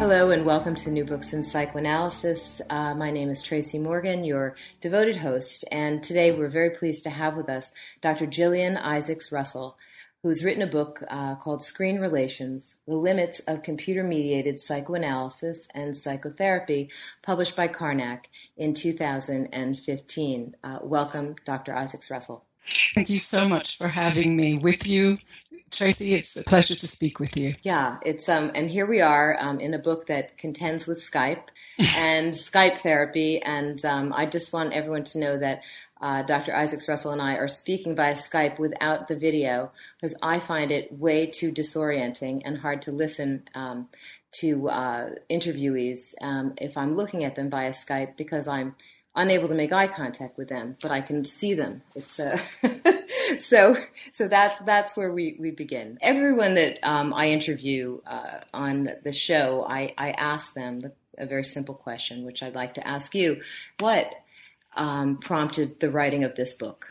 Hello and welcome to New Books in Psychoanalysis. Uh, my name is Tracy Morgan, your devoted host, and today we're very pleased to have with us Dr. Gillian Isaacs Russell, who's written a book uh, called Screen Relations The Limits of Computer Mediated Psychoanalysis and Psychotherapy, published by Karnac in 2015. Uh, welcome, Dr. Isaacs Russell. Thank you so much for having me with you. Tracy, it's a pleasure to speak with you. Yeah, it's um, and here we are um, in a book that contends with Skype and Skype therapy, and um, I just want everyone to know that uh, Dr. Isaacs Russell and I are speaking via Skype without the video because I find it way too disorienting and hard to listen um, to uh, interviewees um, if I'm looking at them via Skype because I'm unable to make eye contact with them, but I can see them. It's uh, so so that that's where we, we begin. Everyone that um, I interview uh, on the show, I, I ask them the, a very simple question, which I'd like to ask you: What um, prompted the writing of this book?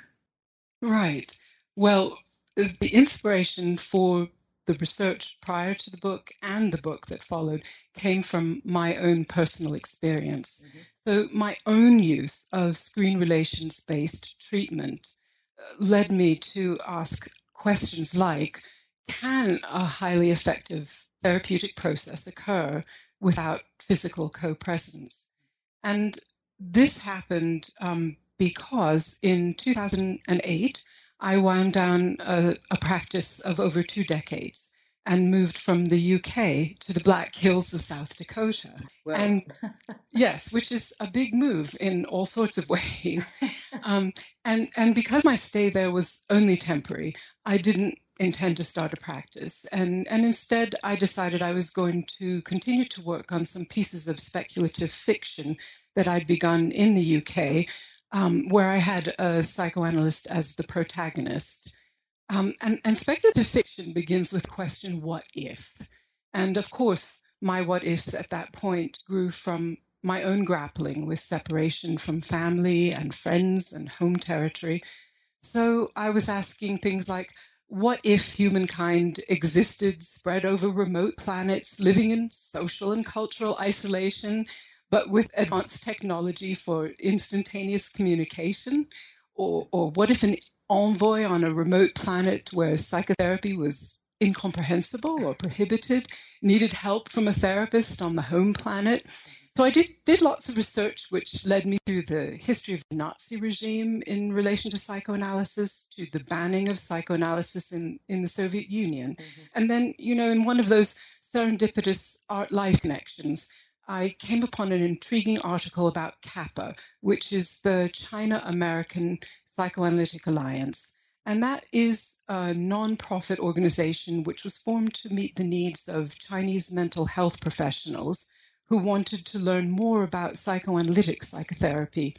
Right. Well, the inspiration for the research prior to the book and the book that followed came from my own personal experience. Mm-hmm. So, my own use of screen relations based treatment uh, led me to ask questions like Can a highly effective therapeutic process occur without physical co presence? And this happened um, because in 2008, I wound down a, a practice of over two decades and moved from the UK to the Black Hills of South Dakota. And yes, which is a big move in all sorts of ways. Um, and and because my stay there was only temporary, I didn't intend to start a practice. And and instead, I decided I was going to continue to work on some pieces of speculative fiction that I'd begun in the UK, um, where I had a psychoanalyst as the protagonist. Um, and, and speculative fiction begins with question, what if? And of course, my what ifs at that point grew from my own grappling with separation from family and friends and home territory. So I was asking things like, what if humankind existed spread over remote planets, living in social and cultural isolation, but with advanced technology for instantaneous communication? Or, or what if an envoy on a remote planet where psychotherapy was incomprehensible or prohibited, needed help from a therapist on the home planet. So I did, did lots of research, which led me through the history of the Nazi regime in relation to psychoanalysis, to the banning of psychoanalysis in, in the Soviet Union. Mm-hmm. And then, you know, in one of those serendipitous art life connections, I came upon an intriguing article about CAPA, which is the China American Psychoanalytic Alliance. And that is a nonprofit organization which was formed to meet the needs of Chinese mental health professionals who wanted to learn more about psychoanalytic psychotherapy.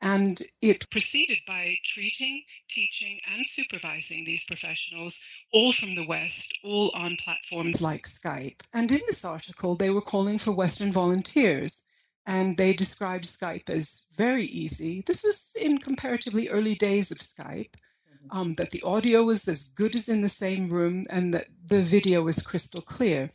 And it proceeded by treating, teaching, and supervising these professionals, all from the West, all on platforms like Skype. And in this article, they were calling for Western volunteers and they described Skype as very easy. This was in comparatively early days of Skype, mm-hmm. um, that the audio was as good as in the same room and that the video was crystal clear.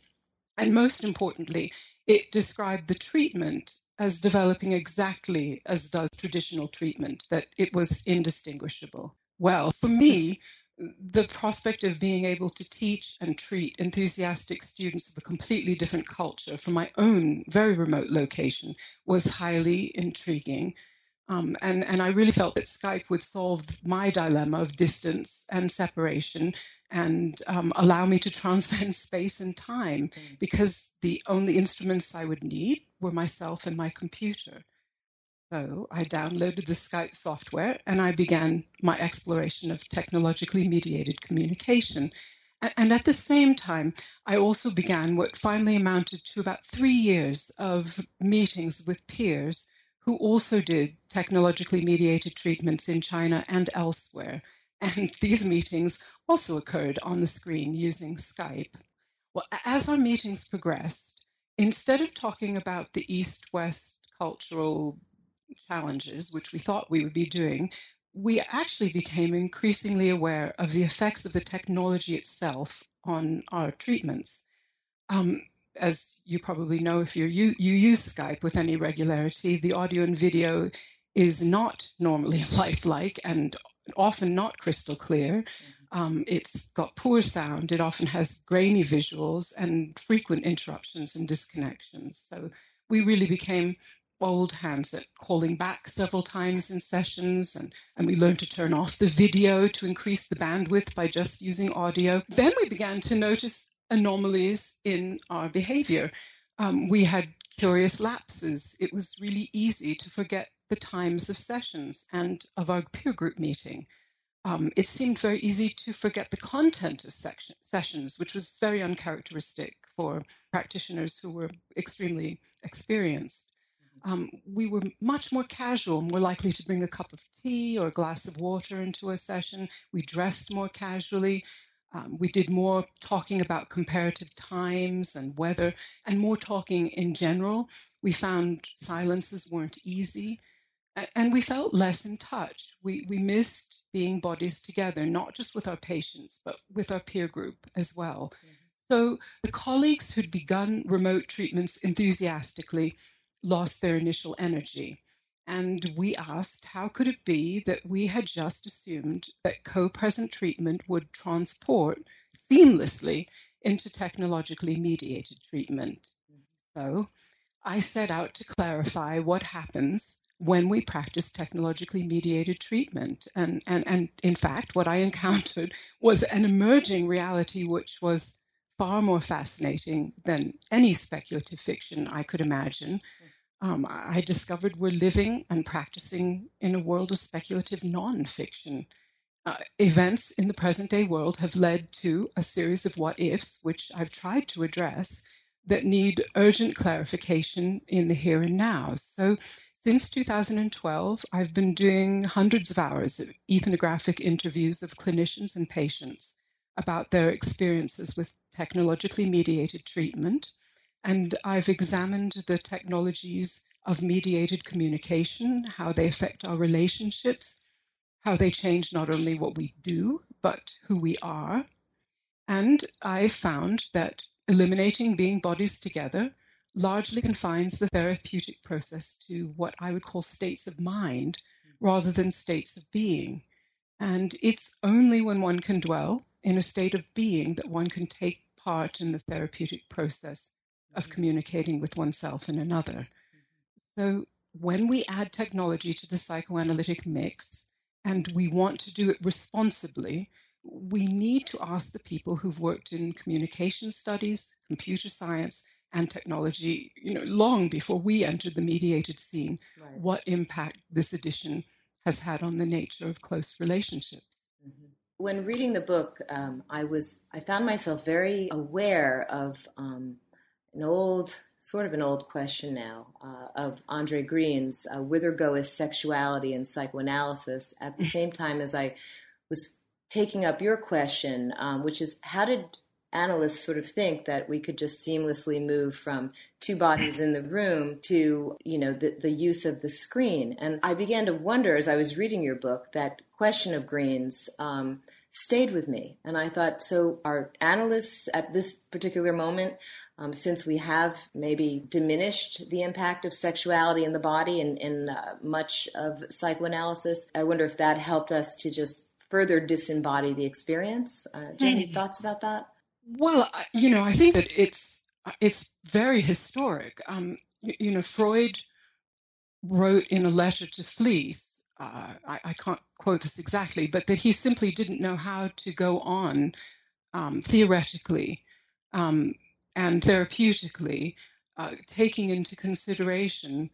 And most importantly, it described the treatment as developing exactly as does traditional treatment, that it was indistinguishable. Well, for me, the prospect of being able to teach and treat enthusiastic students of a completely different culture from my own very remote location was highly intriguing. Um, and, and I really felt that Skype would solve my dilemma of distance and separation and um, allow me to transcend space and time mm. because the only instruments I would need were myself and my computer. So I downloaded the Skype software and I began my exploration of technologically mediated communication. And at the same time, I also began what finally amounted to about three years of meetings with peers who also did technologically mediated treatments in China and elsewhere. And these meetings also occurred on the screen using Skype. Well, as our meetings progressed, instead of talking about the East West cultural challenges, which we thought we would be doing, we actually became increasingly aware of the effects of the technology itself on our treatments. Um, as you probably know, if you you use Skype with any regularity, the audio and video is not normally lifelike and often not crystal clear. Mm-hmm. Um, it's got poor sound. It often has grainy visuals and frequent interruptions and disconnections. So we really became old hands at calling back several times in sessions, and, and we learned to turn off the video to increase the bandwidth by just using audio. Then we began to notice anomalies in our behavior. Um, we had curious lapses. It was really easy to forget the times of sessions and of our peer group meeting. Um, it seemed very easy to forget the content of section, sessions, which was very uncharacteristic for practitioners who were extremely experienced um, we were much more casual, more likely to bring a cup of tea or a glass of water into a session. We dressed more casually. Um, we did more talking about comparative times and weather and more talking in general. We found silences weren't easy and we felt less in touch. We, we missed being bodies together, not just with our patients, but with our peer group as well. Mm-hmm. So the colleagues who'd begun remote treatments enthusiastically lost their initial energy. And we asked, how could it be that we had just assumed that co present treatment would transport seamlessly into technologically mediated treatment? So I set out to clarify what happens when we practice technologically mediated treatment. And, and, and in fact, what I encountered was an emerging reality which was far more fascinating than any speculative fiction I could imagine mm-hmm. Um, I discovered we're living and practicing in a world of speculative nonfiction. Uh, events in the present day world have led to a series of what ifs, which I've tried to address, that need urgent clarification in the here and now. So, since 2012, I've been doing hundreds of hours of ethnographic interviews of clinicians and patients about their experiences with technologically mediated treatment and I've examined the technologies of mediated communication, how they affect our relationships, how they change not only what we do, but who we are. And I found that eliminating being bodies together largely confines the therapeutic process to what I would call states of mind rather than states of being. And it's only when one can dwell in a state of being that one can take part in the therapeutic process of communicating with oneself and another. So when we add technology to the psychoanalytic mix and we want to do it responsibly, we need to ask the people who've worked in communication studies, computer science, and technology, you know, long before we entered the mediated scene, right. what impact this addition has had on the nature of close relationships. Mm-hmm. When reading the book, um, I was I found myself very aware of um, an old, sort of an old question now uh, of Andre Green's uh, Whither Goeth Sexuality and Psychoanalysis. At the same time as I was taking up your question, um, which is how did analysts sort of think that we could just seamlessly move from two bodies in the room to you know the, the use of the screen? And i began to wonder as i was reading your book that question of green's um, stayed with me. And i thought so are analysts at this particular moment um, since we have maybe diminished the impact of sexuality in the body in, in uh, much of psychoanalysis. I wonder if that helped us to just further disembody the experience. Uh, do you have any thoughts about that? Well, you know, I think that it's it's very historic. Um, you, you, know, Freud wrote in a letter to Fliess. Uh, I, I, can't quote this exactly, but that he simply didn't know how to go on um, theoretically um, and therapeutically, uh, taking into consideration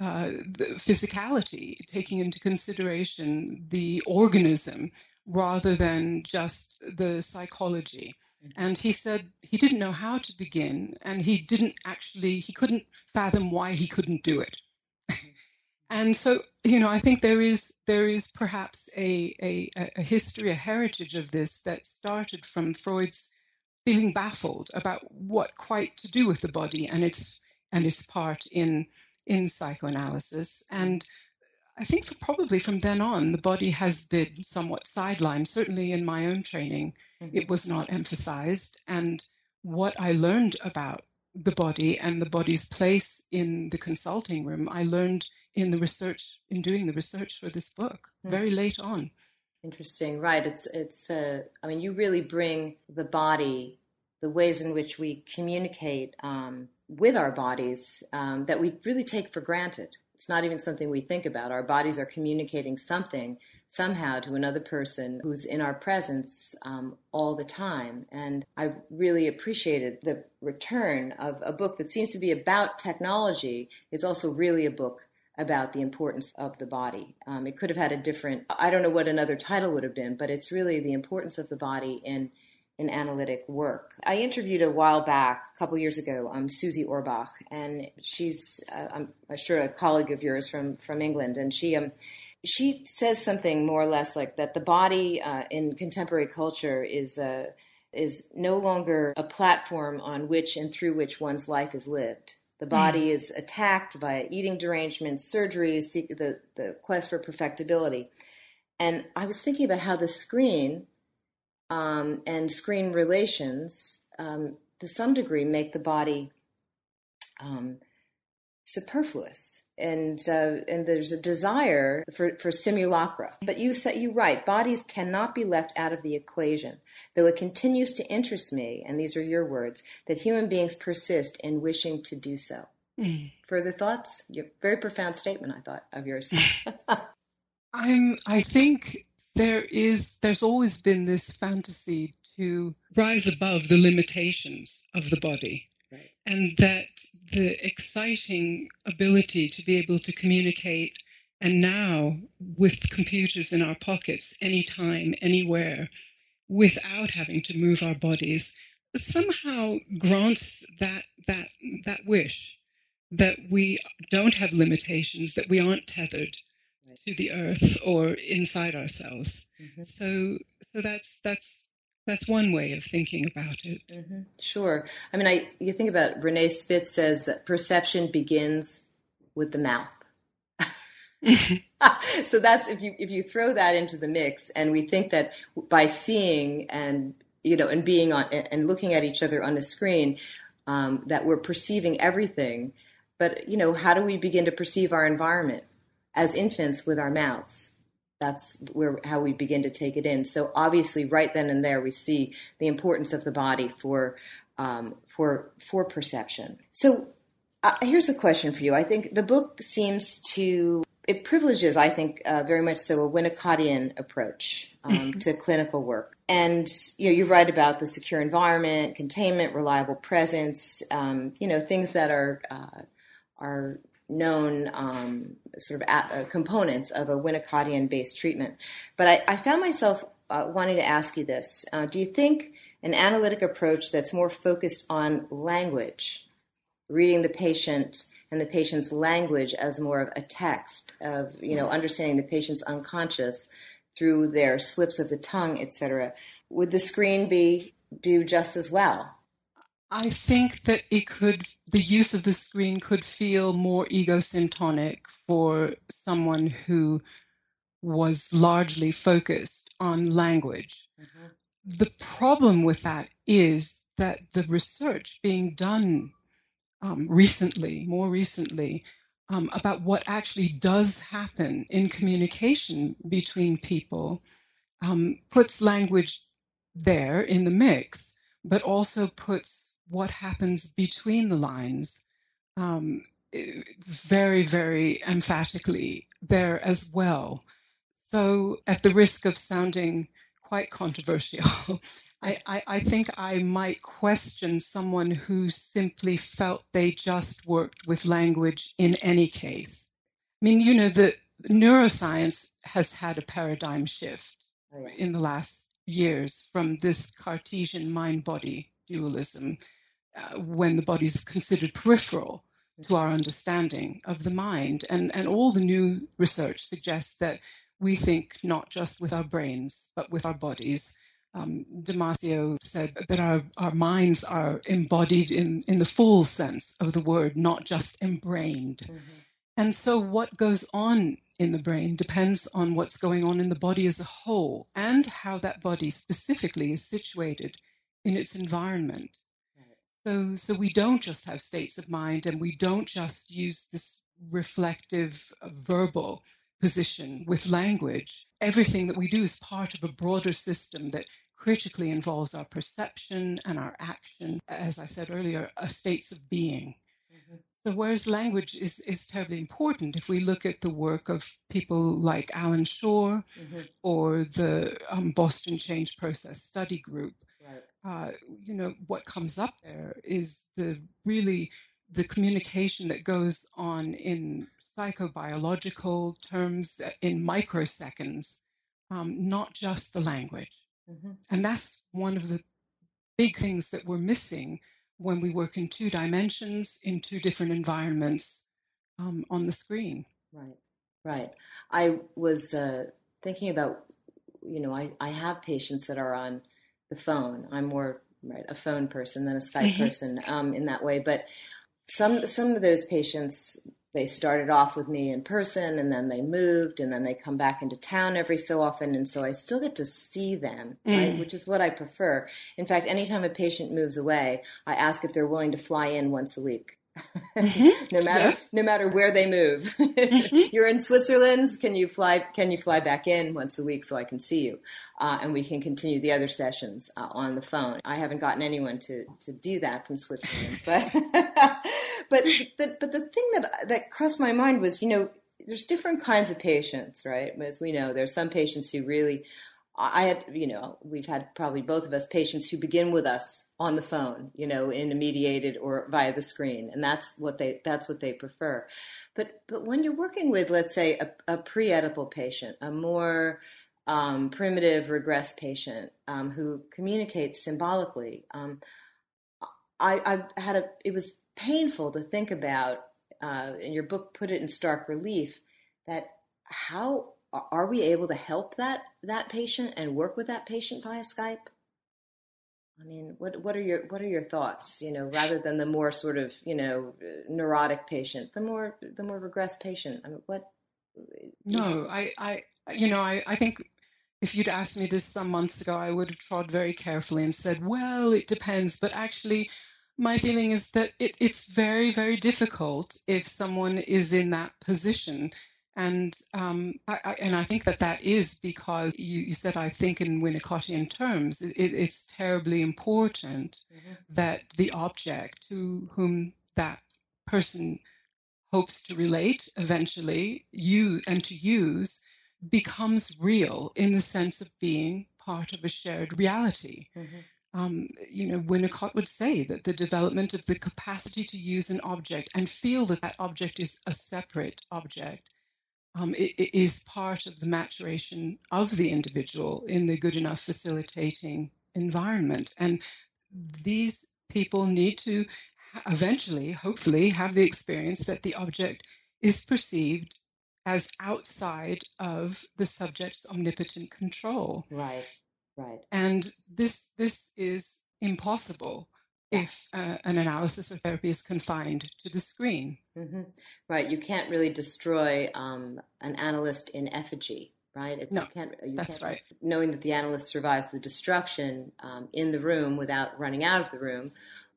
uh, the physicality, taking into consideration the organism rather than just the psychology. And he said he didn't know how to begin, and he didn't actually, he couldn't fathom why he couldn't do it. and so, you know, I think there is there is perhaps a, a, a history, a heritage of this that started from Freud's feeling baffled about what quite to do with the body and its and its part in in psychoanalysis. And I think for probably from then on, the body has been somewhat sidelined. Certainly in my own training, mm-hmm. it was not emphasized. And what I learned about the body and the body's place in the consulting room, I learned in the research, in doing the research for this book, mm-hmm. very late on. Interesting, right? It's it's. Uh, I mean, you really bring the body, the ways in which we communicate um, with our bodies um, that we really take for granted. It's not even something we think about. Our bodies are communicating something somehow to another person who's in our presence um, all the time. And I really appreciated the return of a book that seems to be about technology. It's also really a book about the importance of the body. Um, it could have had a different, I don't know what another title would have been, but it's really the importance of the body in in analytic work. I interviewed a while back, a couple years ago, um, Susie Orbach, and she's, uh, I'm sure, a colleague of yours from from England, and she um, she says something more or less like that: the body uh, in contemporary culture is uh, is no longer a platform on which and through which one's life is lived. The body mm. is attacked by eating derangements, surgeries, the the quest for perfectibility. And I was thinking about how the screen um, and screen relations, um, to some degree, make the body um, superfluous. And uh, and there's a desire for, for simulacra. But you said you right. Bodies cannot be left out of the equation, though it continues to interest me. And these are your words that human beings persist in wishing to do so. Mm. Further thoughts? Your very profound statement, I thought of yours. I'm. I think there is there's always been this fantasy to rise above the limitations of the body right. and that the exciting ability to be able to communicate and now with computers in our pockets anytime anywhere without having to move our bodies somehow grants that that that wish that we don't have limitations that we aren't tethered to the earth or inside ourselves. Mm-hmm. So, so that's that's that's one way of thinking about it. Mm-hmm. Sure. I mean, I you think about René Spitz says that perception begins with the mouth. so that's if you if you throw that into the mix, and we think that by seeing and you know and being on and looking at each other on the screen, um, that we're perceiving everything. But you know, how do we begin to perceive our environment? as infants with our mouths. That's where how we begin to take it in. So obviously, right then and there, we see the importance of the body for um, for for perception. So uh, here's a question for you. I think the book seems to it privileges, I think, uh, very much so a Winnicottian approach um, mm-hmm. to clinical work. And you know, you write about the secure environment, containment, reliable presence, um, you know, things that are uh, are known um, sort of at, uh, components of a Winnicottian based treatment. But I, I found myself uh, wanting to ask you this uh, Do you think an analytic approach that's more focused on language, reading the patient and the patient's language as more of a text, of you know, understanding the patient's unconscious through their slips of the tongue, etc., would the screen be do just as well? I think that it could, the use of the screen could feel more egosyntonic for someone who was largely focused on language. Mm-hmm. The problem with that is that the research being done um, recently, more recently, um, about what actually does happen in communication between people um, puts language there in the mix, but also puts what happens between the lines um, very, very emphatically there as well. So, at the risk of sounding quite controversial, I, I, I, think I might question someone who simply felt they just worked with language in any case. I mean, you know, the neuroscience has had a paradigm shift in the last years from this Cartesian mind body dualism uh, when the body is considered peripheral to our understanding of the mind. And, and all the new research suggests that we think not just with our brains, but with our bodies. Um, Damasio said that our, our minds are embodied in, in the full sense of the word, not just embrained. Mm-hmm. And so, what goes on in the brain depends on what's going on in the body as a whole and how that body specifically is situated in its environment. So, so we don't just have states of mind and we don't just use this reflective uh, verbal position with language. Everything that we do is part of a broader system that critically involves our perception and our action, as I said earlier, are states of being. Mm-hmm. So, whereas language is, is terribly important, if we look at the work of people like Allan Schore mm-hmm. or the um, Boston Change Process Study Group, uh, you know, what comes up there is the really the communication that goes on in psychobiological terms uh, in microseconds, um, not just the language. Mm-hmm. And that's one of the big things that we're missing when we work in two dimensions, in two different environments um, on the screen. Right, right. I was uh, thinking about, you know, I, I have patients that are on the phone. I'm more right a phone person than a Skype mm-hmm. person um, in that way. But some some of those patients they started off with me in person and then they moved and then they come back into town every so often and so I still get to see them, mm. right? Which is what I prefer. In fact, anytime a patient moves away, I ask if they're willing to fly in once a week. Mm-hmm. no matter yes. no matter where they move. mm-hmm. You're in Switzerland. Can you fly? Can you fly back in once a week so I can see you, uh, and we can continue the other sessions uh, on the phone. I haven't gotten anyone to to do that from Switzerland, but but the, but the thing that that crossed my mind was, you know, there's different kinds of patients, right? As we know, there's some patients who really I had, you know, we've had probably both of us patients who begin with us on the phone, you know, in a mediated or via the screen, and that's what they that's what they prefer. But but when you're working with, let's say, a, a pre-Oedipal patient, a more um, primitive regress patient um, who communicates symbolically, um, I, I had a. It was painful to think about. Uh, and your book put it in stark relief that how are we able to help that that patient and work with that patient via Skype? I mean, what what are your what are your thoughts? You know, rather than the more sort of you know neurotic patient, the more the more regressed patient. I mean, what? No, I I you know I I think if you'd asked me this some months ago, I would have trod very carefully and said, well, it depends. But actually, my feeling is that it, it's very very difficult if someone is in that position and um, I, I, and I think that that is because you, you said I think in Winnicottian terms it, it's terribly important mm-hmm. that the object to whom that person hopes to relate eventually you and to use becomes real in the sense of being part of a shared reality. Mm-hmm. Um, you know, Winnicott would say that the development of the capacity to use an object and feel that that object is a separate object um, is part of the maturation of the individual in the good enough facilitating environment. And these people need to eventually, hopefully, have the experience that the object is perceived as outside of the subject's omnipotent control. Right, right. And this this is impossible if uh, an analysis or therapy is confined to the screen. Mm-hmm. Right. You can't really destroy um, an analyst in effigy, right? It's, no, you can't, you that's can't, right. Knowing that the analyst survives the destruction um, in the room without running out of the room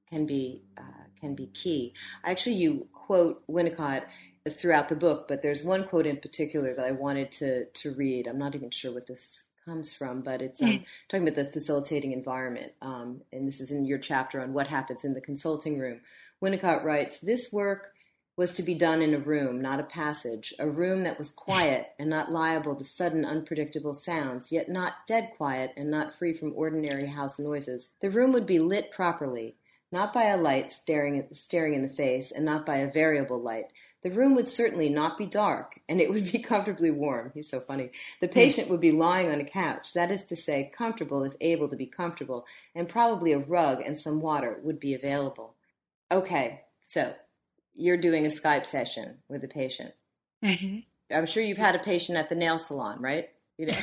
can be uh, can be key. Actually, you quote Winnicott throughout the book, but there's one quote in particular that I wanted to to read. I'm not even sure what this comes from, but it's um, mm. talking about the facilitating environment. Um, and this is in your chapter on what happens in the consulting room. Winnicott writes This work was to be done in a room, not a passage, a room that was quiet and not liable to sudden, unpredictable sounds, yet not dead quiet and not free from ordinary house noises. The room would be lit properly, not by a light staring, staring in the face, and not by a variable light, The room would certainly not be dark, and it would be comfortably warm. He's so funny. The patient would be lying on a couch, that is to say, comfortable if able to be comfortable, and probably a rug and some water would be available. Okay, so you're doing a Skype session with a patient. Mm-hmm. I'm sure you've had a patient at the nail salon, right? You know?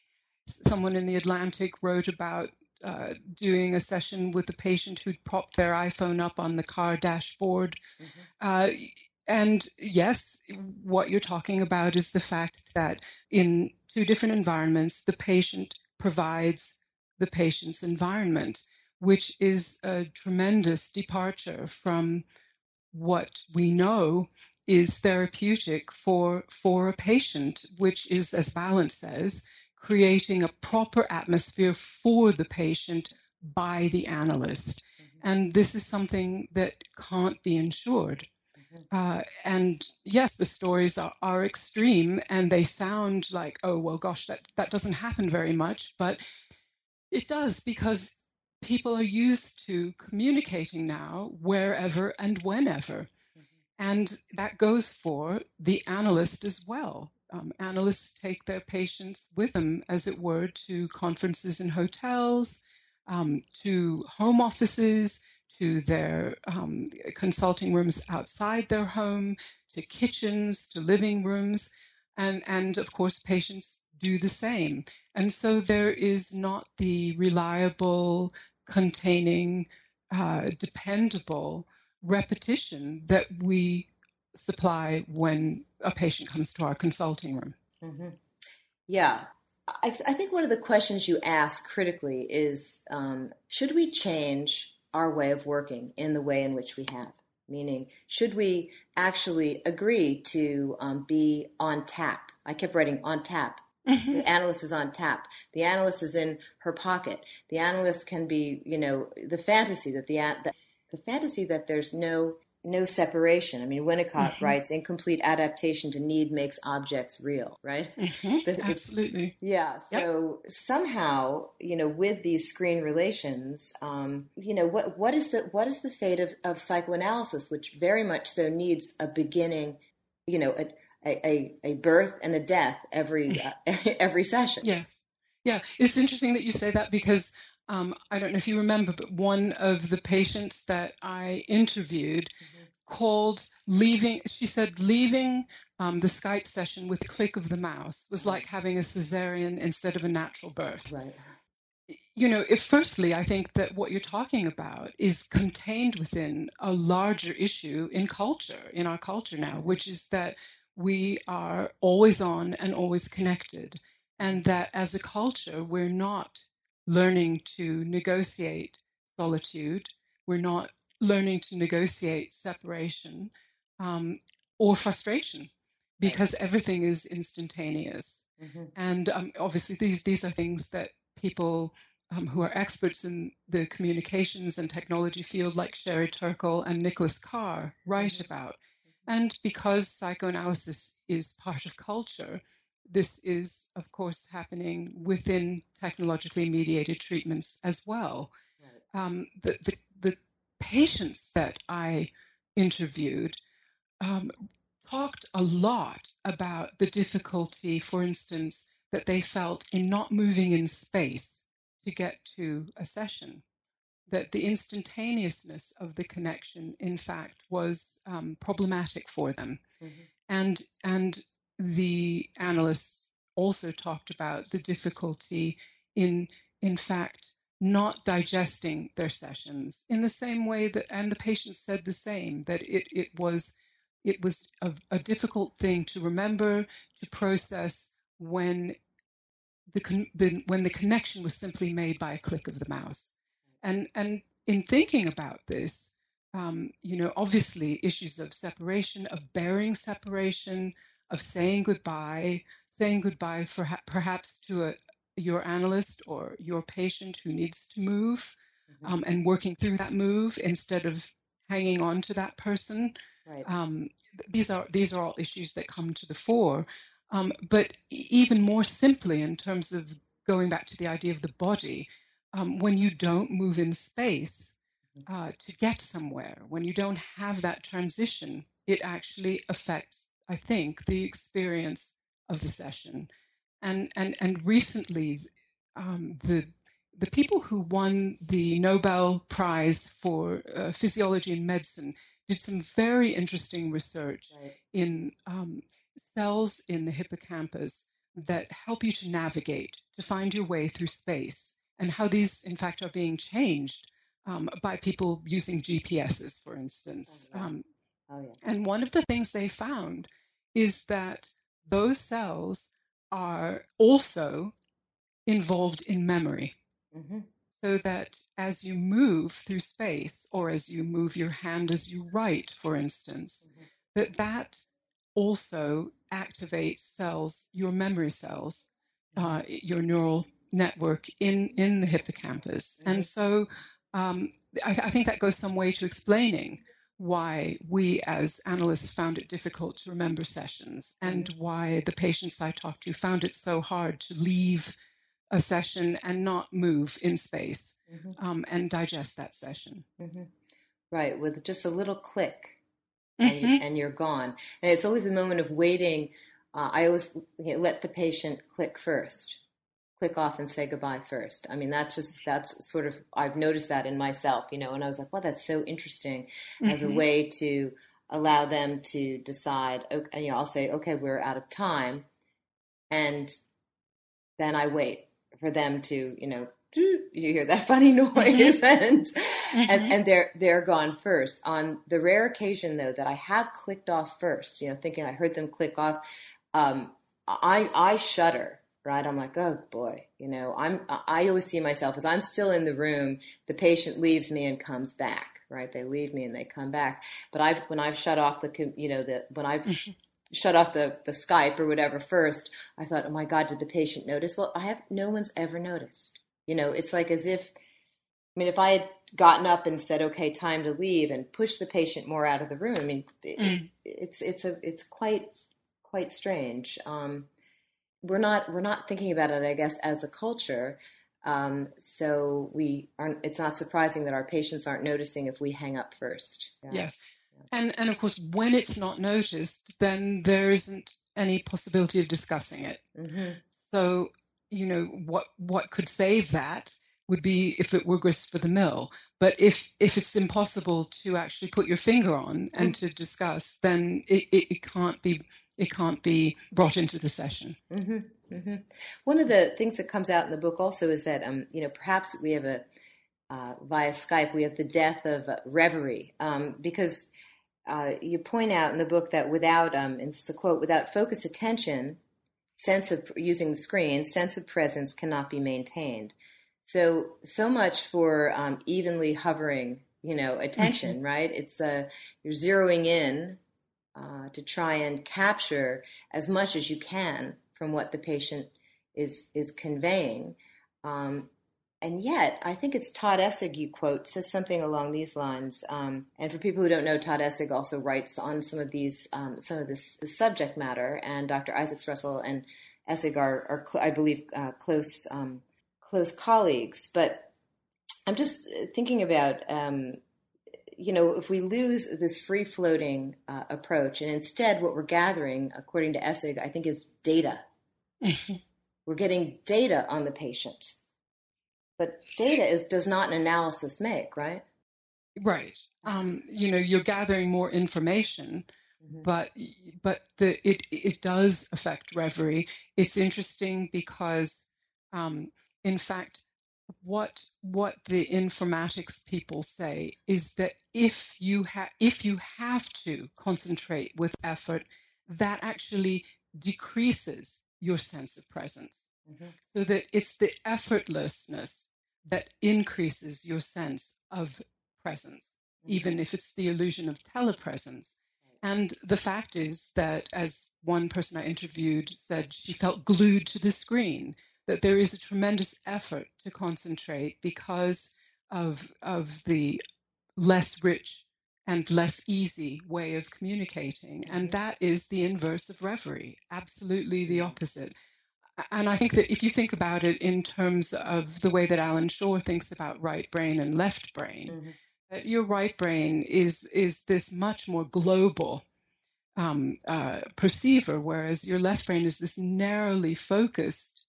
Someone in the Atlantic wrote about uh, doing a session with a patient who'd propped their iPhone up on the car dashboard. Mm-hmm. Uh, and yes, what you're talking about is the fact that in two different environments, the patient provides the patient's environment, which is a tremendous departure from what we know is therapeutic for for a patient, which is, as Balint says, creating a proper atmosphere for the patient by the analyst. Mm-hmm. And this is something that can't be ensured. Uh, and yes, the stories are, are extreme and they sound like, oh, well, gosh, that, that doesn't happen very much. But it does because people are used to communicating now wherever and whenever. Mm-hmm. And that goes for the analyst as well um, analysts take their patients with them, as it were, to conferences in hotels, um, to home offices, to their um, consulting rooms outside their home, to kitchens, to living rooms, and, and of course, patients do the same. And so there is not the reliable, containing, uh, dependable repetition that we supply when a patient comes to our consulting room. Mm-hmm. Yeah. I, I, think one of the questions you ask critically is um, should we change our way of working in the way in which we have? Meaning, should we actually agree to um, be on tap? I kept writing on tap. Mm-hmm. The analyst is on tap. The analyst is in her pocket. The analyst can be, you know, the fantasy that the, the the fantasy that there's no no separation. I mean, Winnicott mm-hmm. writes, "Incomplete adaptation to need makes objects real." Right? Mm-hmm. Absolutely. Yeah. So yep. somehow, you know, with these screen relations, um, you know, what what is the what is the fate of, of psychoanalysis, which very much so needs a beginning, you know, a a, a birth and a death every uh, every session. Yes. Yeah, it's interesting that you say that because um, I don't know if you remember, but one of the patients that I interviewed mm-hmm. called leaving, she said, leaving um, the Skype session with a click of the mouse was like having a cesarean instead of a natural birth. Right. You know, if firstly, I think that what you're talking about is contained within a larger issue in culture, in our culture now, which is that we are always on and always connected. And that as a culture, we're not learning to negotiate solitude. We're not learning to negotiate separation um, or frustration because everything is instantaneous. Mm-hmm. And um, obviously, these these are things that people um, who are experts in the communications and technology field, like Sherry Turkle and Nicholas Carr, write mm-hmm. about. Mm-hmm. And because psychoanalysis is part of culture, this is, of course, happening within technologically mediated treatments as well. Right. Um, the, the, the, patients that I interviewed um, talked a lot about the difficulty, for instance, that they felt in not moving in space to get to a session. That the instantaneousness of the connection, in fact, was um, problematic for them. Mm-hmm. And, and the analysts also talked about the difficulty in, in fact, not digesting their sessions in the same way that, and the patients said the same, that it, it was it was a, a difficult thing to remember, to process when the, the, when the connection was simply made by a click of the mouse. And, and in thinking about this, um, you know, obviously issues of separation, of bearing separation, of saying goodbye, saying goodbye for ha- perhaps to a, your analyst or your patient who needs to move mm-hmm. um, and working through that move instead of hanging on to that person. Right. Um, these are these are all issues that come to the fore. Um, but even more simply, in terms of going back to the idea of the body, um, when you don't move in space mm-hmm. uh, to get somewhere, when you don't have that transition, it actually affects, I think, the experience of the session. And and and recently, um, the the people who won the Nobel Prize for uh, Physiology and Medicine did some very interesting research right. in um, cells in the hippocampus that help you to navigate, to find your way through space, and how these, in fact, are being changed um, by people using GPSs, for instance. Oh, yeah. Um, oh, yeah. And one of the things they found is that those cells are also involved in memory. Mm-hmm. So that as you move through space, or as you move your hand as you write, for instance, mm-hmm. that that also activates cells, your memory cells, mm-hmm. uh, your neural network in in the hippocampus. Mm-hmm. And so um, I, I, think that goes some way to explaining why we as analysts found it difficult to remember sessions and mm-hmm. why the patients I talked to found it so hard to leave a session and not move in space mm-hmm. um, and digest that session. Mm-hmm. Right, with just a little click and, mm-hmm. and, you're gone. And it's always a moment of waiting. Uh, I always let the patient click first click off and say goodbye first. I mean, that's just, that's sort of, I've noticed that in myself, you know, and I was like, well, that's so interesting mm-hmm. as a mm-hmm. way to allow them to decide, okay, you know, I'll say, okay, we're out of time. And then I wait for them to, you know, you hear that funny noise mm-hmm. and, mm-hmm. and and they're they're gone first on the rare occasion though that i have clicked off first you know thinking i heard them click off um, i i shudder right? I'm like, oh boy, you know, I'm, I always see myself as I'm still in the room, the patient leaves me and comes back, right? They leave me and they come back. But I've, when I've shut off the, you know, the, when I've mm-hmm. shut off the, the Skype or whatever first, I thought, oh my God, did the patient notice? Well, I have, no one's ever noticed. You know, it's like as if, I mean, if I had gotten up and said, okay, time to leave and push the patient more out of the room, I mean, it, mm. it's, it's a, it's quite, quite strange. Um, we're not we're not thinking about it, I guess, as a culture. Um, so we aren't. It's not surprising that our patients aren't noticing if we hang up first. Yeah. Yes, and and of course, when it's not noticed, then there isn't any possibility of discussing it. Mm-hmm. So you know what what could save that would be if it were grist for the mill. But if if it's impossible to actually put your finger on and mm-hmm. to discuss, then it, it, it can't be it can't be brought into the session. Mm-hmm, mm-hmm. One of the things that comes out in the book also is that um, you know perhaps we have a uh, via Skype we have the death of reverie um, because uh, you point out in the book that without um, and it's a quote without focused attention, sense of using the screen, sense of presence cannot be maintained. So so much for um, evenly hovering, you know, attention, mm-hmm. right? It's uh, you're zeroing in uh, to try and capture as much as you can from what the patient is is conveying. Um, and yet, I think it's Todd Essig you quote says something along these lines. Um, and for people who don't know, Todd Essig also writes on some of these um, some of this, this, subject matter. And Dr. Isaacs Russell and Essig are, are I believe, uh, close um, close colleagues. But I'm just thinking about um, you know, if we lose this free floating uh, approach, and instead what we're gathering, according to Essig, I think is data. We're getting data on the patient, but data is does not an analysis make, right? Right. Um, you know, you're gathering more information, mm-hmm. but but the it it does affect reverie. It's interesting because, um, in fact, what what the informatics people say is that if you have if you have to concentrate with effort that actually decreases your sense of presence mm-hmm. so that it's the effortlessness that increases your sense of presence mm-hmm. even if it's the illusion of telepresence and the fact is that as one person i interviewed said she felt glued to the screen that there is a tremendous effort to concentrate because of, of the less rich and less easy way of communicating. And that is the inverse of reverie, absolutely the opposite. And I think that if you think about it in terms of the way that Allan Schore thinks about right brain and left brain, mm-hmm. that your right brain is is this much more global um, uh, perceiver, whereas your left brain is this narrowly focused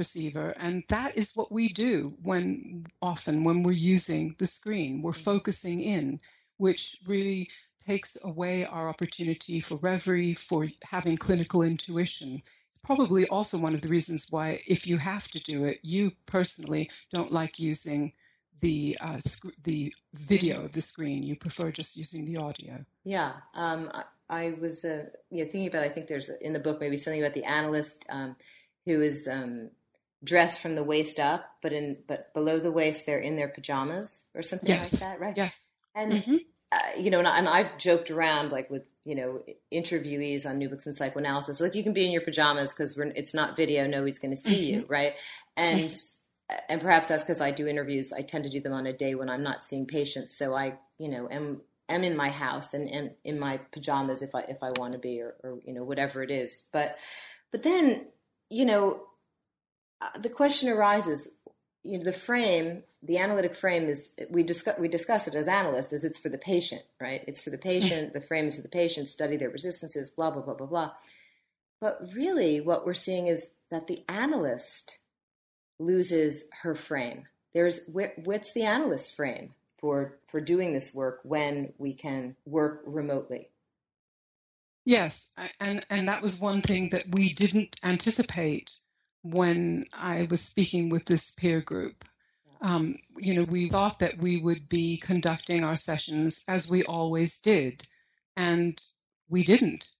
perceiver. And that is what we do when often when we're using the screen, we're mm-hmm. focusing in, which really takes away our opportunity for reverie, for having clinical intuition. Probably also one of the reasons why, if you have to do it, you personally don't like using the uh, sc- the video of the screen. You prefer just using the audio. Yeah, um, I, I, was uh, you know, thinking about. I think there's in the book maybe something about the analyst um, who is um, dressed from the waist up, but in but below the waist they're in their pajamas or something yes. like that, right? Yes. And mm-hmm. uh, you know, and, I, and I've joked around like with you know interviewees on New Books in Psychoanalysis, like you can be in your pajamas because it's not video, nobody's going to see mm-hmm. you, right? And mm-hmm and perhaps that's because I do interviews. I tend to do them on a day when I'm not seeing patients, so I, you know, am am in my house and, and in my pajamas if I if I want to be, or, or you know whatever it is. But but then you know uh, the question arises. You know, the frame, the analytic frame is we discuss we discuss it as analysts is it's for the patient, right? It's for the patient. the frame is for the patient. Study their resistances. Blah blah blah blah blah. But really, what we're seeing is that the analyst loses her frame. There's what's the analyst frame for for doing this work when we can work remotely? Yes, and and that was one thing that we didn't anticipate when I was speaking with this peer group. Um, you know, we thought that we would be conducting our sessions as we always did, and we didn't.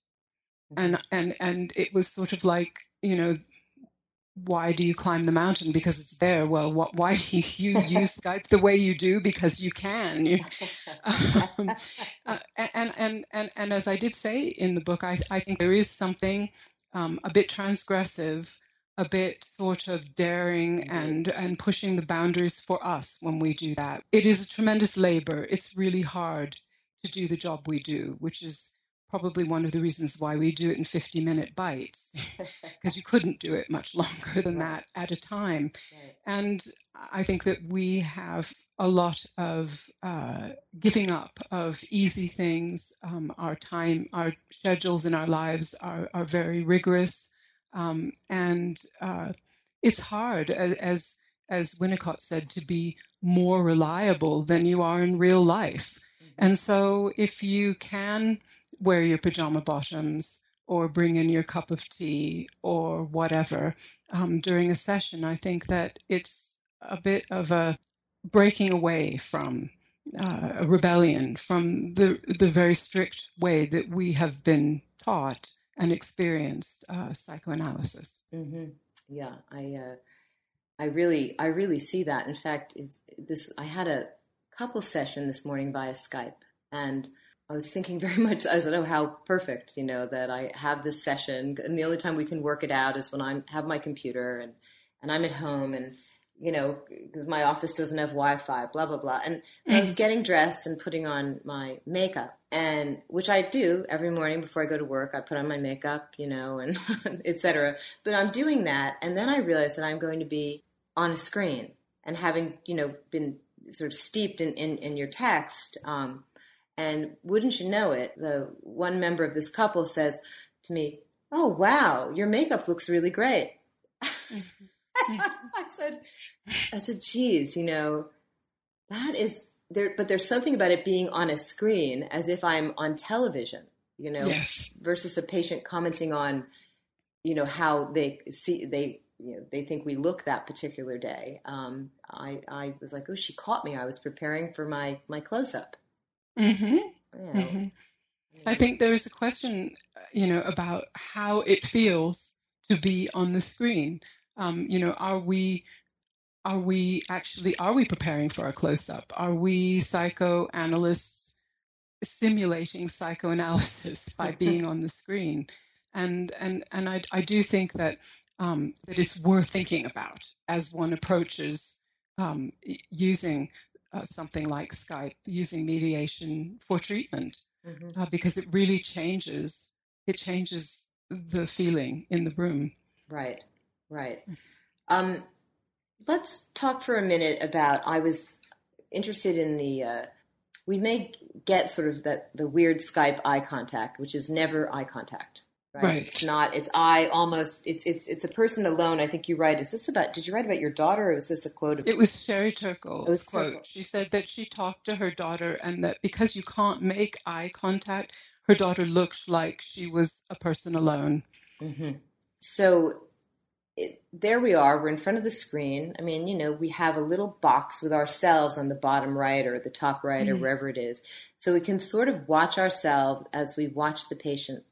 Mm-hmm. And and and it was sort of like you know why do you climb the mountain? Because it's there. Well, what, why do you use Skype the way you do? Because you can. You, um, uh, and, and, and, and as I did say in the book, I, I think there is something um, a bit transgressive, a bit sort of daring mm-hmm. and, and pushing the boundaries for us when we do that. It is a tremendous labor. It's really hard to do the job we do, which is probably one of the reasons why we do it in 50 minute bites because you couldn't do it much longer than that at a time right. and i think that we have a lot of uh, giving up of easy things um, our time our schedules in our lives are, are very rigorous um, and uh, it's hard as as winnicott said to be more reliable than you are in real life mm-hmm. and so if you can wear your pajama bottoms or bring in your cup of tea or whatever um, during a session. I think that it's a bit of a breaking away from uh, a rebellion from the the very strict way that we have been taught and experienced uh, psychoanalysis. Mm-hmm. Yeah, I uh, I really I really see that. In fact, this I had a couple session this morning via Skype, and I was thinking very much, I don't know how perfect, you know, that I have this session and the only time we can work it out is when I have my computer and, and I'm at home and, you know, because my office doesn't have Wi-Fi, blah, blah, blah. And, and I was mm. getting dressed and putting on my makeup and which I do every morning before I go to work. I put on my makeup, you know, and etc. But I'm doing that. And then I realized that I'm going to be on a screen and having, you know, been sort of steeped in, in, in your text, um, and wouldn't you know it, the one member of this couple says to me, Oh, wow, your makeup looks really great. I said, I said, geez, you know, that is there, but there's something about it being on a screen as if I'm on television, you know, yes. versus a patient commenting on, you know, how they see, they, you know, they think we look that particular day. Um, I, I was like, oh, she caught me. I was preparing for my, my close up. Mm-hmm. Mm-hmm. I think there is a question, you know, about how it feels to be on the screen. Um, you know, are we are we actually are we preparing for a close up? Are we psychoanalysts simulating psychoanalysis by being on the screen? And and and I I do think that um, that it's worth thinking about as one approaches um, using uh, something like Skype using mediation for treatment mm-hmm. uh, because it really changes it changes the feeling in the room. Right, right. Um, let's talk for a minute about. I was interested in the uh, we may get sort of that the weird Skype eye contact, which is never eye contact. Right? Right. It's not. It's I almost. It's it's it's a person alone. I think you write. Is this about? Did you write about your daughter, or is this a quote? Of, It was Sherry Turkle's was quote. Turkle. She said that she talked to her daughter, and that because you can't make eye contact, her daughter looked like she was a person alone. hmm So it, there we are. We're in front of the screen. I mean, you know, we have a little box with ourselves on the bottom right or the top right or Mhm. wherever it is. So we can sort of watch ourselves as we watch the patient.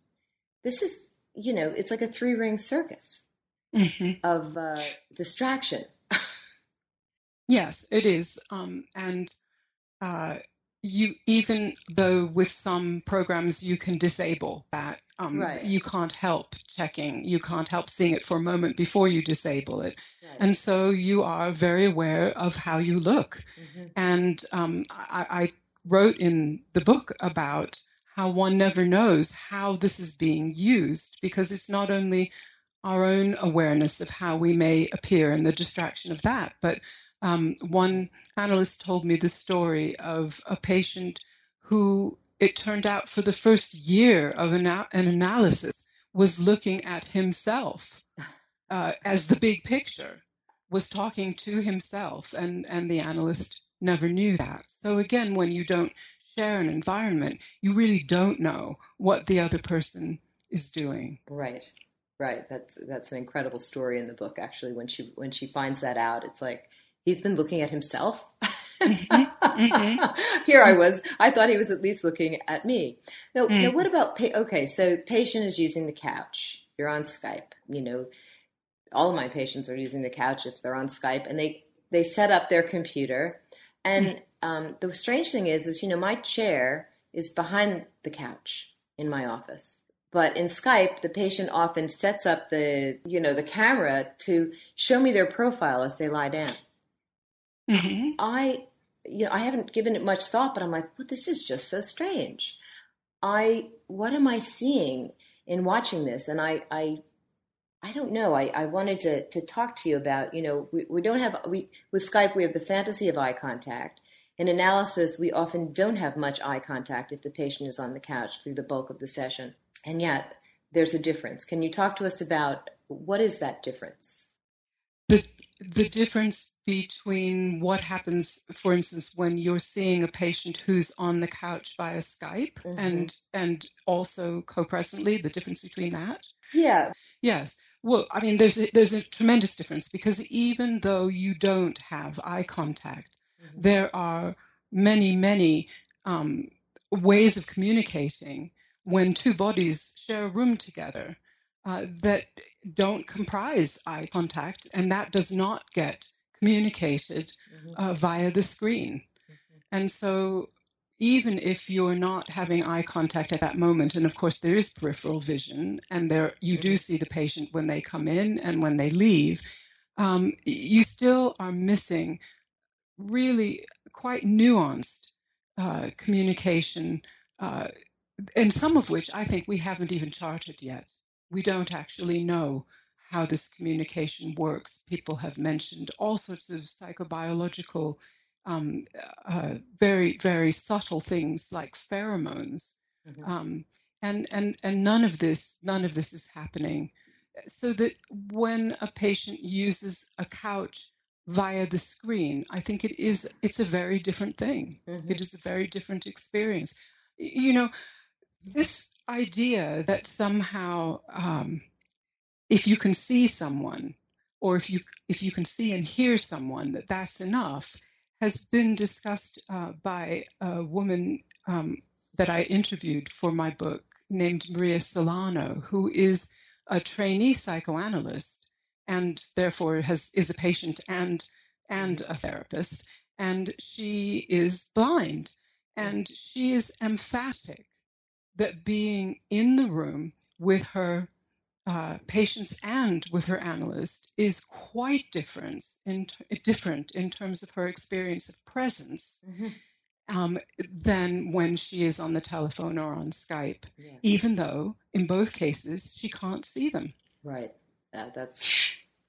This is, you know, it's like a three ring circus hmm of uh, distraction. Yes, it is. Um, and uh, you, even though with some programs you can disable that, um, Right. you can't help checking. You can't help seeing it for a moment before you disable it. And so you are very aware of how you look. Mhm. And um, I, I wrote in the book about how one never knows how this is being used because it's not only our own awareness of how we may appear and the distraction of that, but um, one analyst told me the story of a patient who it turned out for the first year of an, an analysis was looking at himself uh, as the big picture was talking to himself and and the analyst never knew that so again when you don't share an environment you really don't know what the other person is doing Right, right. That's that's an incredible story in the book. Actually, when she when she finds that out, it's like he's been looking at himself. mhm. Here I was. I thought he was at least looking at me. No, Mm. now what about pa- okay? So patient is using the couch. You're on Skype. You know, all of my patients are using the couch if they're on Skype, and they they set up their computer. And um, the strange thing is, is you know, my chair is behind the couch in my office. But in Skype, the patient often sets up the, you know, the camera to show me their profile as they lie down. Mhm. I, you know, I haven't given it much thought, but I'm like, well, this is just so strange. I, what am I seeing in watching this? And I, I, I don't know. I, I wanted to, to talk to you about, you know, we, we don't have, we, with Skype, we have the fantasy of eye contact. In analysis, we often don't have much eye contact if the patient is on the couch through the bulk of the session. And yet, there's a difference. Can you talk to us about what is that difference? The difference between what happens for instance when you're seeing a patient who's on the couch via Skype Mhm. and and also co-presently the difference between that Yeah. Yes. Well, I mean, there's a, there's a tremendous difference because even though you don't have eye contact, Mhm. there are many, many um, ways of communicating when two bodies share a room together uh, that don't comprise eye contact, and that does not get communicated Mhm. uh, via the screen. And so, even if you're not having eye contact at that moment, and of course there is peripheral vision, and there you do see the patient when they come in and when they leave, um, you still are missing really quite nuanced uh, communication, uh, and some of which I think we haven't even charted yet. We don't actually know how this communication works. People have mentioned all sorts of psychobiological, um, uh, very, very subtle things like pheromones. Mhm. Um, and, and, and none of this, none of this is happening. So that when a patient uses a couch via the screen, I think it is, it's a very different thing. Mhm. It is a very different experience. You know, this idea that somehow um, if you can see someone or if you if you can see and hear someone that that's enough has been discussed uh, by a woman um, that I interviewed for my book named Maria Solano, who is a trainee psychoanalyst and therefore has is a patient and and a therapist, and she is blind, and she is emphatic that being in the room with her uh, patients and with her analyst is quite different in different in terms of her experience of presence Mhm. um, than when she is on the telephone or on Skype, Yeah. even though in both cases she can't see them. Right. That, that's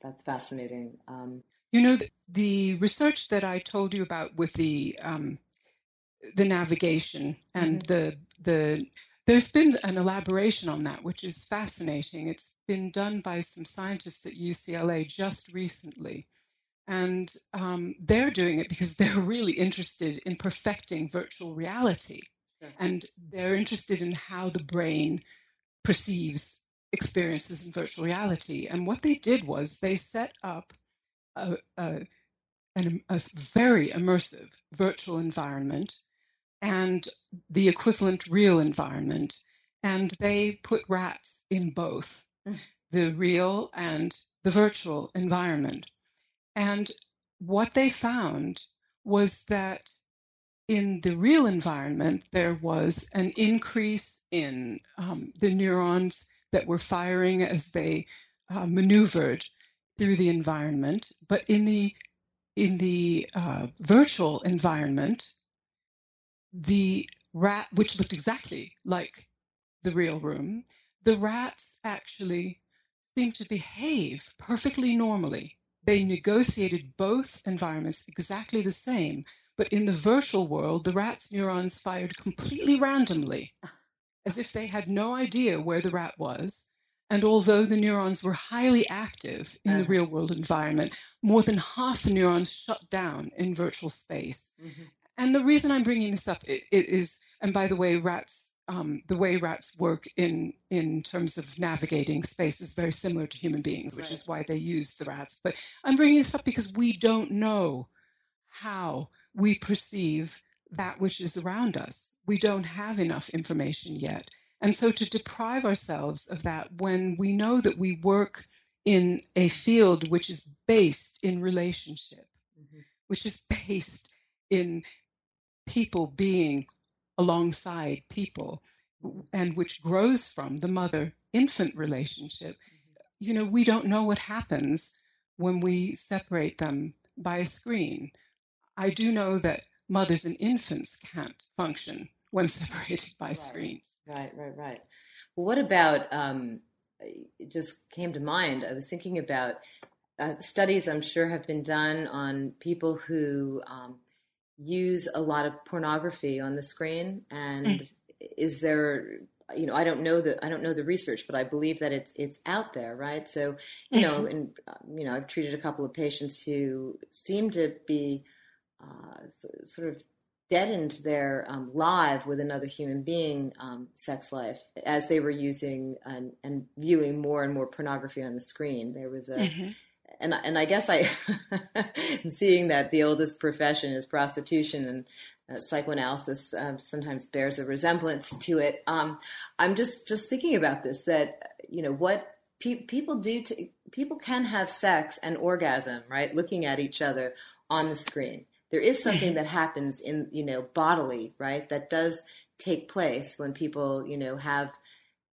that's fascinating. Um, You know, the, the research that I told you about with the um, the navigation and mm-hmm. the the there's been an elaboration on that, which is fascinating. It's been done by some scientists at UCLA just recently. And um, they're doing it because they're really interested in perfecting virtual reality. Sure. And they're interested in how the brain perceives experiences in virtual reality. And what they did was they set up a, a, an, a very immersive virtual environment and the equivalent real environment. And they put rats in both mm. the real and the virtual environment. And what they found was that in the real environment, there was an increase in um, the neurons that were firing as they uh, maneuvered through the environment. But in the in the uh, virtual environment, the rat, which looked exactly like the real room, the rats actually seemed to behave perfectly normally. They negotiated both environments exactly the same, but in the virtual world, the rat's neurons fired completely randomly, as if they had no idea where the rat was. And although the neurons were highly active in the uh-huh. real world environment, more than half the neurons shut down in virtual space. Mm-hmm. And the reason I'm bringing this up it, it is, and by the way, rats, um, the way rats work in in terms of navigating space is very similar to human beings, which right. is why they use the rats. But I'm bringing this up because we don't know how we perceive that which is around us. We don't have enough information yet. And so to deprive ourselves of that when we know that we work in a field which is based in relationship, mm-hmm. which is based in people being alongside people and which grows from the mother infant relationship mm-hmm. you know we don't know what happens when we separate them by a screen i do know that mothers and infants can't function when separated by right. screens right right right well what about um, it just came to mind i was thinking about uh, studies i'm sure have been done on people who um, use a lot of pornography on the screen and mm. is there you know i don't know the i don't know the research but i believe that it's it's out there right so you mm-hmm. know and um, you know i've treated a couple of patients who seem to be uh, sort of deadened their um, live with another human being um, sex life as they were using and, and, viewing more and more pornography on the screen there was a mm-hmm and and I guess I, seeing that the oldest profession is prostitution and uh, psychoanalysis uh, sometimes bears a resemblance to it. Um, I'm just just thinking about this that you know what pe- people do to people can have sex and orgasm right looking at each other on the screen. There is something that happens in you know bodily right that does take place when people you know have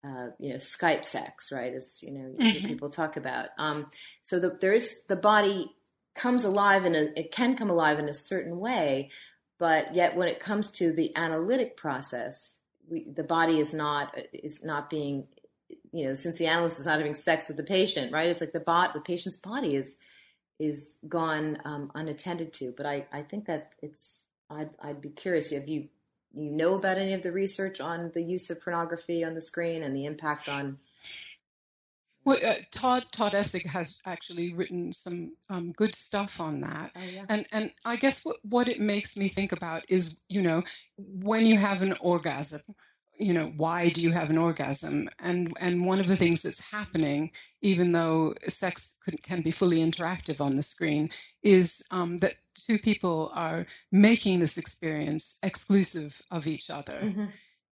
uh, you know Skype sex, right? As you know, mm-hmm. people talk about. Um, so the, there is the body comes alive in a it can come alive in a certain way, but yet when it comes to the analytic process, we, the body is not is not being you know since the analyst is not having sex with the patient, right? It's like the bot the patient's body is is gone um, unattended to. But I I think that it's I'd I'd be curious. Have you you know about any of the research on the use of pornography on the screen and the impact on well, uh, Todd Todd Essig has actually written some um, good stuff on that, oh, yeah. and and I guess what what it makes me think about is you know when you have an orgasm, you know why do you have an orgasm and and one of the things that's happening even though sex could, can be fully interactive on the screen is um, that two people are making this experience exclusive of each other mm-hmm.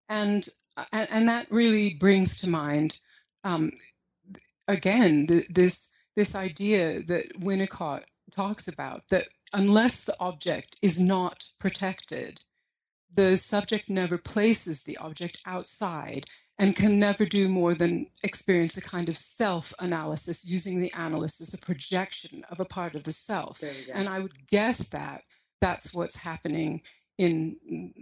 and, and, and that really brings to mind um, again the, this this idea that winnicott talks about that unless the object is not protected the subject never places the object outside and can never do more than experience a kind of self analysis using the analyst as a projection of a part of the self. And I would guess that that's what's happening in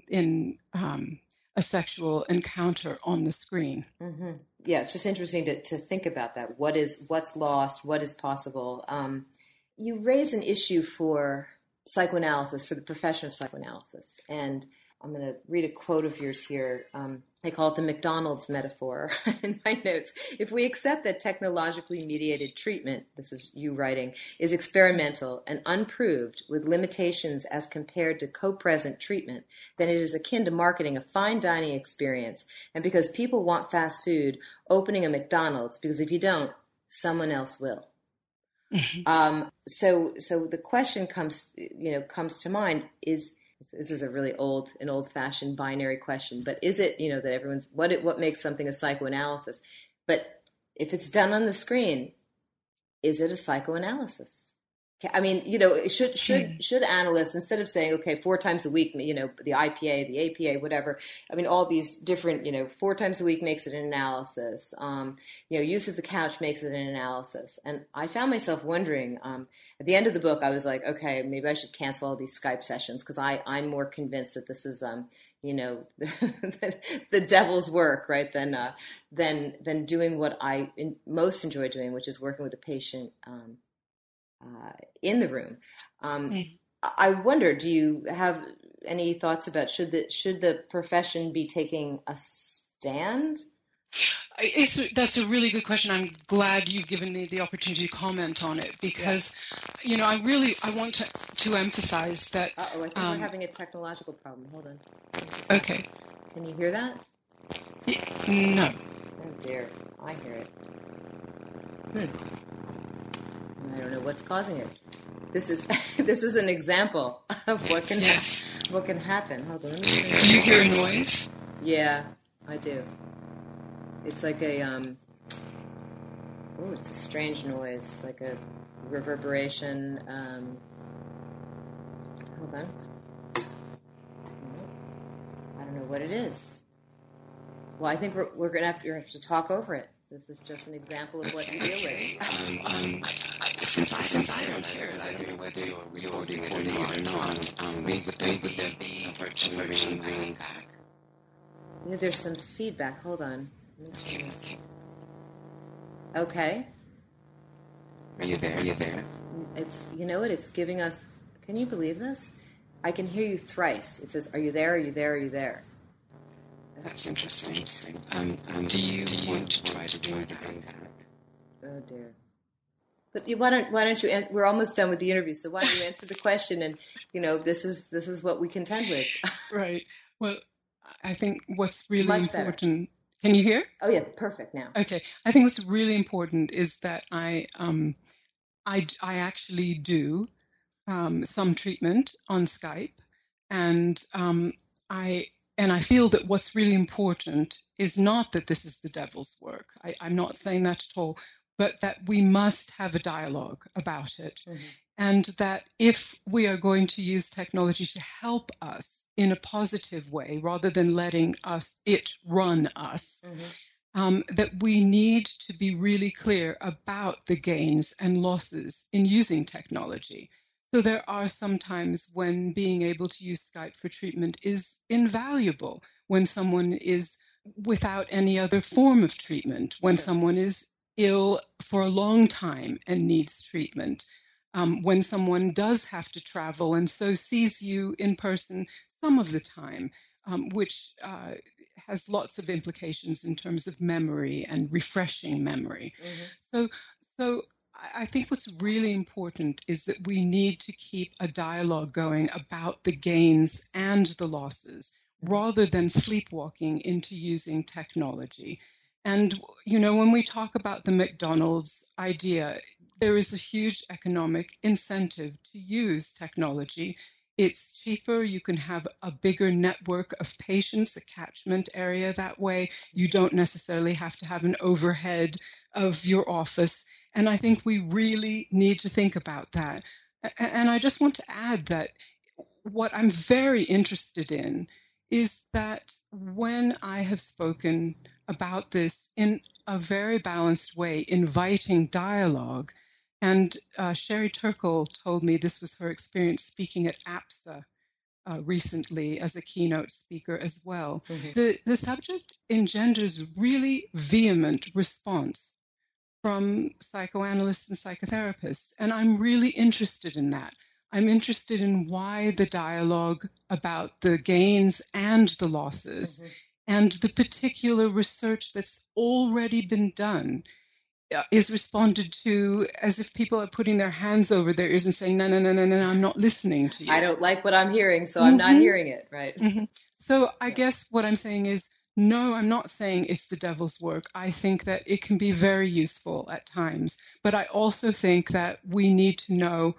in um, a sexual encounter on the screen. Mm-hmm. Yeah, it's just interesting to, to think about that. What is what's lost? What is possible? Um, you raise an issue for psychoanalysis, for the profession of psychoanalysis, and I'm going to read a quote of yours here. Um, I call it the McDonald's metaphor in my notes. If we accept that technologically mediated treatment, this is you writing, is experimental and unproved with limitations as compared to co present treatment, then it is akin to marketing a fine dining experience. And because people want fast food, opening a McDonald's, because if you don't, someone else will. Um, so, so the question comes, you know, comes to mind is this is a really old an old fashioned binary question but is it you know that everyone's what it, what makes something a psychoanalysis? But if it's done on the screen is it a psychoanalysis I mean, you know, should should hmm. should analysts instead of saying, okay, four times a week, you know, the IPA, the APA, whatever. I mean, all these different, you know, four times a week makes it an analysis. Um, you know, use of the couch makes it an analysis. And I found myself wondering um, at the end of the book, I was like, okay, maybe I should cancel all these Skype sessions because I I'm more convinced that this is um, you know, the, the devil's work, right? Than uh, than than doing what I in, most enjoy doing, which is working with the patient. Um, uh, in the room. Um, mm. I wonder, do you have any thoughts about should the should the profession be taking a stand? It's, that's a really good question. I'm glad you've given me the opportunity to comment on it because, yeah. you know, I really I want to to emphasize that. oh, I think um, we're having a technological problem. Hold on. Okay. Can you hear that? Yeah, no. Oh dear, I hear it. Hmm. I don't know what's causing it. This is this is an example of what can yes. what can happen. Hold on. Do, do you hear a noise? Yeah, I do. It's like a um. Oh, it's a strange noise, like a reverberation. Um, hold on. I don't know what it is. Well, I think we're, we're going to have to, have to talk over it. This is just an example of what you deal with. Um, um, I, since I since I don't it, I don't know whether you're recording it or not. not um, would there, would there be a virtual ringing back? You there's some feedback. Hold on. Okay, okay. Okay. Are you there? Are you there? It's you know what? It's giving us. Can you believe this? I can hear you thrice. It says, "Are you there? Are you there? Are you there?" That's interesting. Interesting. Um, um, do you, do you want to try to join back? Oh dear. But why don't why don't you? We're almost done with the interview, so why don't you answer the question? And you know, this is this is what we contend with. right. Well, I think what's really Much important. Better. Can you hear? Oh yeah, perfect now. Okay, I think what's really important is that I um, I I actually do um, some treatment on Skype, and um, I and I feel that what's really important is not that this is the devil's work. I, am not saying that at all, but that we must have a dialogue about it. Mm-hmm. And that if we are going to use technology to help us in a positive way, rather than letting us it run us, mm-hmm. um, that we need to be really clear about the gains and losses in using technology. So there are some times when being able to use Skype for treatment is invaluable when someone is without any other form of treatment, when someone is ill for a long time and needs treatment, um, when someone does have to travel and so sees you in person some of the time, um, which uh, has lots of implications in terms of memory and refreshing memory. Mm-hmm. So, so I think what's really important is that we need to keep a dialogue going about the gains and the losses rather than sleepwalking into using technology. And, you know, when we talk about the McDonald's idea, there is a huge economic incentive to use technology. It's cheaper. You can have a bigger network of patients, a catchment area that way. You don't necessarily have to have an overhead of your office. And I think we really need to think about that. And I just want to add that what I'm very interested in is that when I have spoken about this in a very balanced way, inviting dialogue, and uh, Sherry Turkle told me this was her experience speaking at APSA uh, recently as a keynote speaker as well. Mm-hmm. The, the subject engenders really vehement response from psychoanalysts and psychotherapists. And I'm really interested in that. I'm interested in why the dialogue about the gains and the losses mm-hmm. and the particular research that's already been done uh, is responded to as if people are putting their hands over their ears and saying, no, no, no, no, no, I'm not listening to you. I don't like what I'm hearing, so mm-hmm. I'm not mm-hmm. hearing it, right? Mm-hmm. So I yeah. guess what I'm saying is, no, I'm not saying it's the devil's work. I think that it can be very useful at times, but I also think that we need to know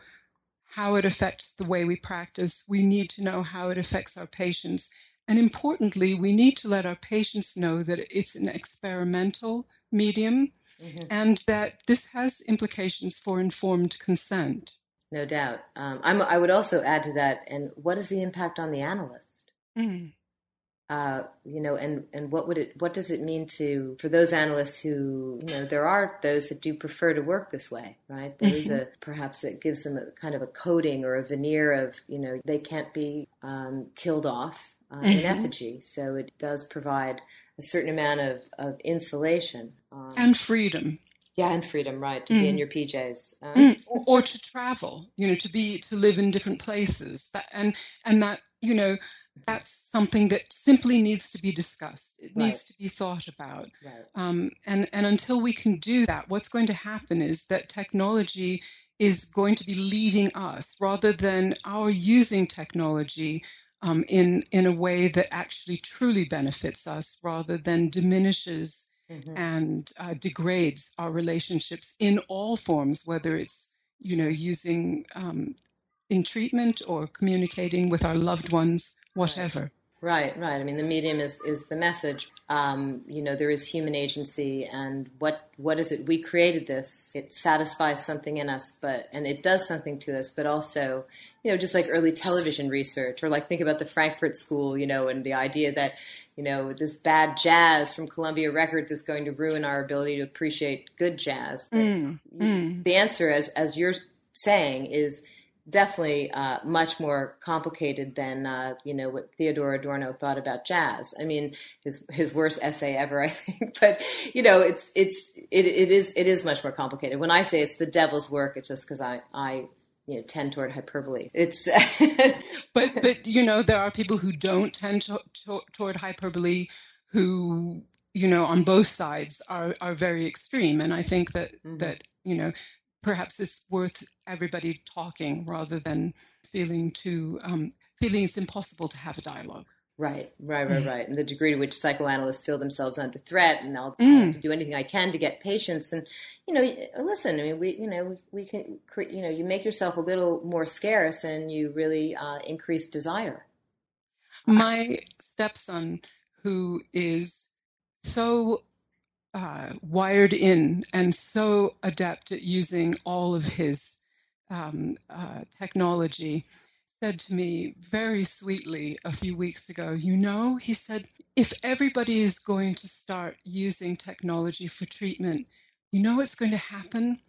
how it affects the way we practice. We need to know how it affects our patients. And importantly, we need to let our patients know that it's an experimental medium mm-hmm. and that this has implications for informed consent. No doubt. Um, i would also add to that, and what is the impact on the analyst? Mm. Uh, you know, and, and what would it, what does it mean to, for those analysts who, you know, there are those that do prefer to work this way, right? There is a, mm-hmm. perhaps that gives them a kind of a coating or a veneer of, you know, they can't be um, killed off uh, mm-hmm. in effigy. So it does provide a certain amount of, of insulation um, and freedom. Yeah, and freedom, right? To mm. be in mm. your PJs, um, mm. or, or, to travel. You know, to be to live in different places. That and and that you know that's something that simply needs to be discussed. It right. needs to be thought about. Right. Um, and and until we can do that, what's going to happen is that technology is going to be leading us rather than our using technology um, in in a way that actually truly benefits us rather than diminishes mm-hmm. and uh, degrades our relationships in all forms, whether it's you know using um, in treatment or communicating with our loved ones, whatever. Right, right. I mean, the medium is, is the message. Um, you know, there is human agency, and what what is it? We created this. It satisfies something in us, but and it does something to us. But also, you know, just like early television research, or like think about the Frankfurt School, you know, and the idea that you know this bad jazz from Columbia Records is going to ruin our ability to appreciate good jazz. Mm, mm. The answer, as as you're saying, is definitely uh, much more complicated than uh, you know what Theodore Adorno thought about jazz. I mean, his his worst essay ever, I think. But you know, it's it's it, it is it is much more complicated. When I say it's the devil's work, it's just because I I you know tend toward hyperbole. It's but but you know there are people who don't tend to, to, toward hyperbole who you know on both sides are are very extreme, and I think that mm-hmm. that you know perhaps it's worth everybody talking rather than feeling too um, feeling it's impossible to have a dialogue. Right, right, right, mm. right. And the degree to which psychoanalysts feel themselves under threat, and I'll, mm. do anything I can to get patients. And you know, listen, I mean, we, you know, we, we can, you know, you make yourself a little more scarce, and you really uh, increase desire. My stepson, who is so uh, wired in and so adept at using all of his um, uh, technology, said to me very sweetly a few weeks ago, You know, he said, if everybody is going to start using technology for treatment, you know what's going to happen?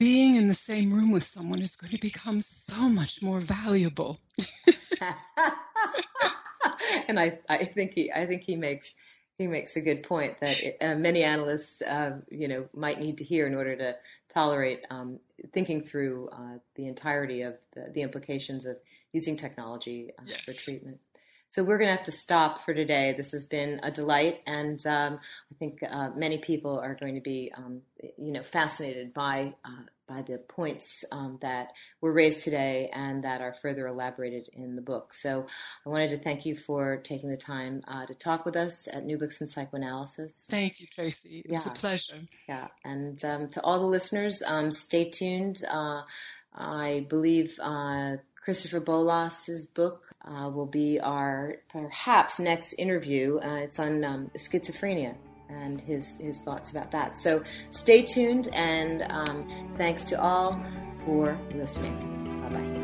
Being in the same room with someone is going to become so much more valuable. and I, I think he, I think he makes he makes a good point that it, uh, many analysts, uh, you know, might need to hear in order to tolerate um, thinking through uh, the entirety of the, the, implications of using technology uh, yes. for treatment. So we're going to have to stop for today. This has been a delight, and um, I think uh, many people are going to be, um, you know, fascinated by uh, by the points um, that were raised today and that are further elaborated in the book. So I wanted to thank you for taking the time uh, to talk with us at New Books in Psychoanalysis. Thank you, Tracy. It yeah. was a pleasure. Yeah, and um, to all the listeners, um, stay tuned. Uh, I believe uh, Christopher Bollas's book uh, will be our perhaps next interview. Uh, it's on um, schizophrenia and his his thoughts about that. So stay tuned, and um, thanks to all for listening. Bye bye.